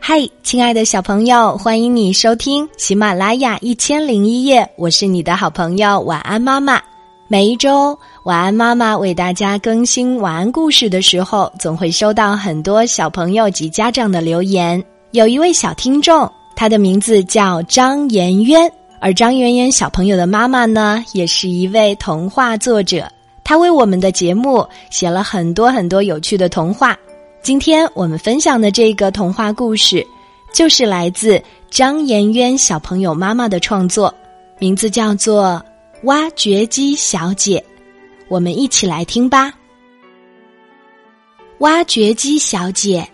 嗨，亲爱的小朋友，欢迎你收听喜马拉雅一千零一夜，我是你的好朋友晚安妈妈。每一周，晚安妈妈为大家更新晚安故事的时候，总会收到很多小朋友及家长的留言。有一位小听众，他的名字叫张妍渊，而张媛媛小朋友的妈妈呢，也是一位童话作者，她为我们的节目写了很多很多有趣的童话。今天我们分享的这个童话故事，就是来自张妍渊小朋友妈妈的创作，名字叫做《挖掘机小姐》。我们一起来听吧。挖掘机小姐，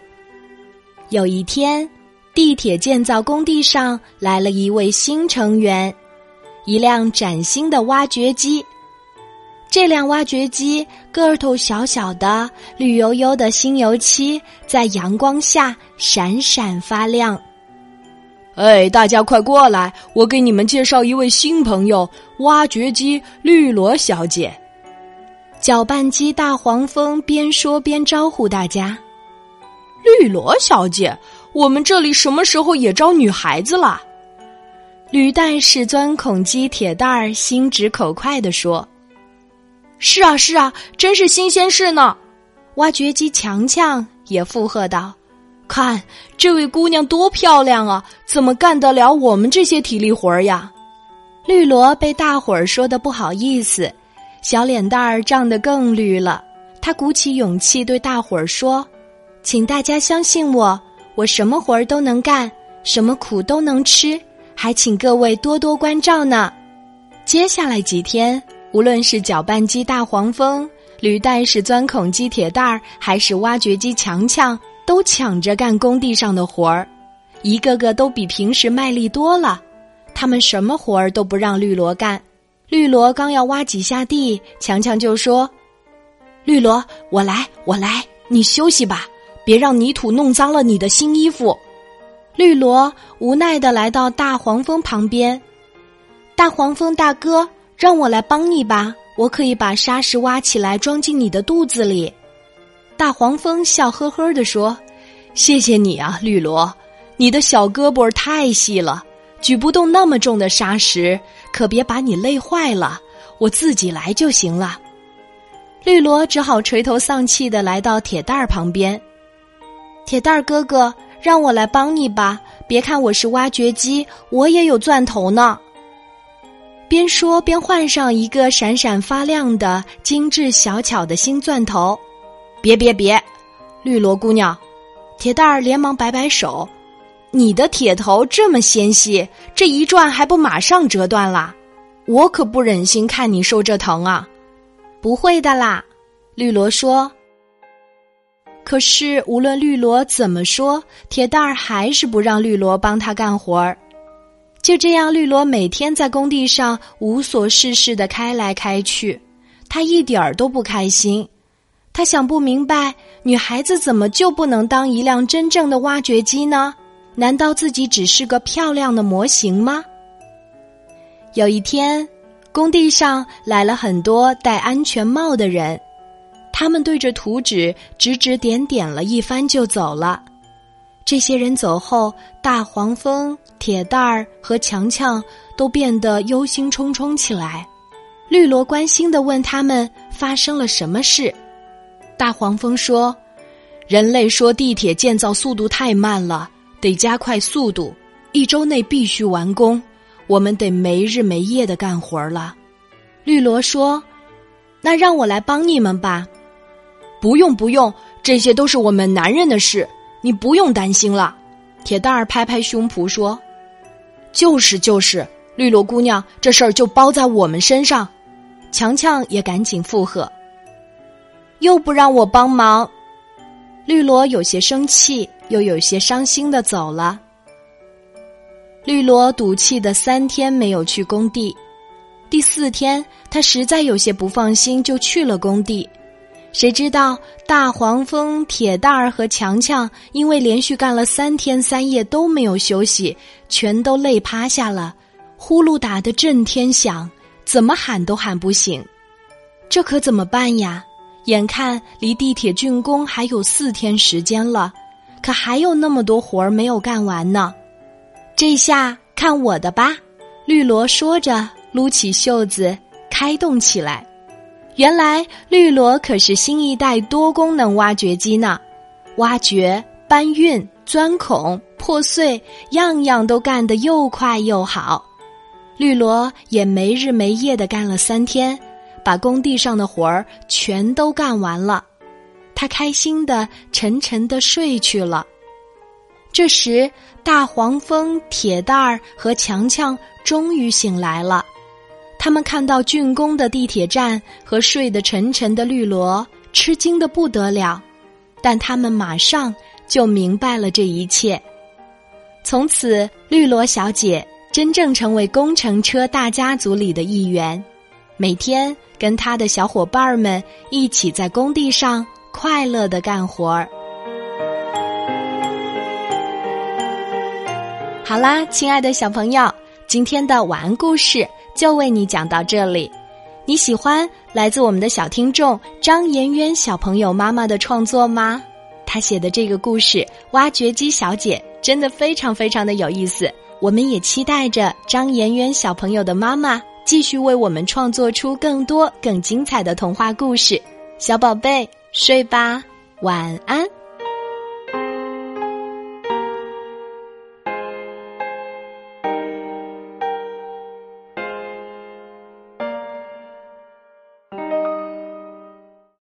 有一天，地铁建造工地上来了一位新成员，一辆崭新的挖掘机。这辆挖掘机个头小小的、绿油油的新油漆在阳光下闪闪发亮。哎，大家快过来！我给你们介绍一位新朋友——挖掘机绿萝小姐。搅拌机大黄蜂边说边招呼大家：“绿萝小姐，我们这里什么时候也招女孩子了？”履带式钻孔机铁蛋儿心直口快地说。是啊，是啊，真是新鲜事呢！挖掘机强强也附和道：“看这位姑娘多漂亮啊，怎么干得了我们这些体力活儿呀？”绿萝被大伙儿说的不好意思，小脸蛋儿涨得更绿了。他鼓起勇气对大伙儿说：“请大家相信我，我什么活儿都能干，什么苦都能吃，还请各位多多关照呢。”接下来几天。无论是搅拌机大黄蜂、履带式钻孔机铁蛋儿，还是挖掘机强强，都抢着干工地上的活儿，一个个都比平时卖力多了。他们什么活儿都不让绿萝干。绿萝刚要挖几下地，强强就说：“绿萝，我来，我来，你休息吧，别让泥土弄脏了你的新衣服。”绿萝无奈的来到大黄蜂旁边，大黄蜂大哥。让我来帮你吧，我可以把沙石挖起来装进你的肚子里。大黄蜂笑呵呵地说：“谢谢你啊，绿萝，你的小胳膊太细了，举不动那么重的沙石，可别把你累坏了。我自己来就行了。”绿萝只好垂头丧气的来到铁蛋儿旁边。铁蛋儿哥哥，让我来帮你吧，别看我是挖掘机，我也有钻头呢。边说边换上一个闪闪发亮的精致小巧的新钻头，别别别，绿萝姑娘，铁蛋儿连忙摆摆手，你的铁头这么纤细，这一转还不马上折断啦？我可不忍心看你受这疼啊！不会的啦，绿萝说。可是无论绿萝怎么说，铁蛋儿还是不让绿萝帮他干活儿。就这样，绿萝每天在工地上无所事事的开来开去，她一点儿都不开心。她想不明白，女孩子怎么就不能当一辆真正的挖掘机呢？难道自己只是个漂亮的模型吗？有一天，工地上来了很多戴安全帽的人，他们对着图纸指指点点了一番就走了。这些人走后，大黄蜂、铁蛋儿和强强都变得忧心忡忡起来。绿萝关心的问他们发生了什么事。大黄蜂说：“人类说地铁建造速度太慢了，得加快速度，一周内必须完工。我们得没日没夜的干活了。”绿萝说：“那让我来帮你们吧。”“不用不用，这些都是我们男人的事。”你不用担心了，铁蛋儿拍拍胸脯说：“就是就是，绿萝姑娘，这事儿就包在我们身上。”强强也赶紧附和：“又不让我帮忙。”绿萝有些生气，又有些伤心的走了。绿萝赌气的三天没有去工地，第四天他实在有些不放心，就去了工地。谁知道大黄蜂、铁蛋儿和强强因为连续干了三天三夜都没有休息，全都累趴下了，呼噜打得震天响，怎么喊都喊不醒。这可怎么办呀？眼看离地铁竣工还有四天时间了，可还有那么多活儿没有干完呢。这下看我的吧！绿萝说着，撸起袖子开动起来。原来绿萝可是新一代多功能挖掘机呢，挖掘、搬运、钻孔、破碎，样样都干得又快又好。绿萝也没日没夜的干了三天，把工地上的活儿全都干完了。他开心的沉沉的睡去了。这时，大黄蜂、铁蛋儿和强强终于醒来了。他们看到竣工的地铁站和睡得沉沉的绿萝，吃惊的不得了。但他们马上就明白了这一切。从此，绿萝小姐真正成为工程车大家族里的一员，每天跟她的小伙伴们一起在工地上快乐的干活儿。好啦，亲爱的小朋友，今天的晚安故事。就为你讲到这里，你喜欢来自我们的小听众张妍渊小朋友妈妈的创作吗？他写的这个故事《挖掘机小姐》真的非常非常的有意思。我们也期待着张妍渊小朋友的妈妈继续为我们创作出更多更精彩的童话故事。小宝贝，睡吧，晚安。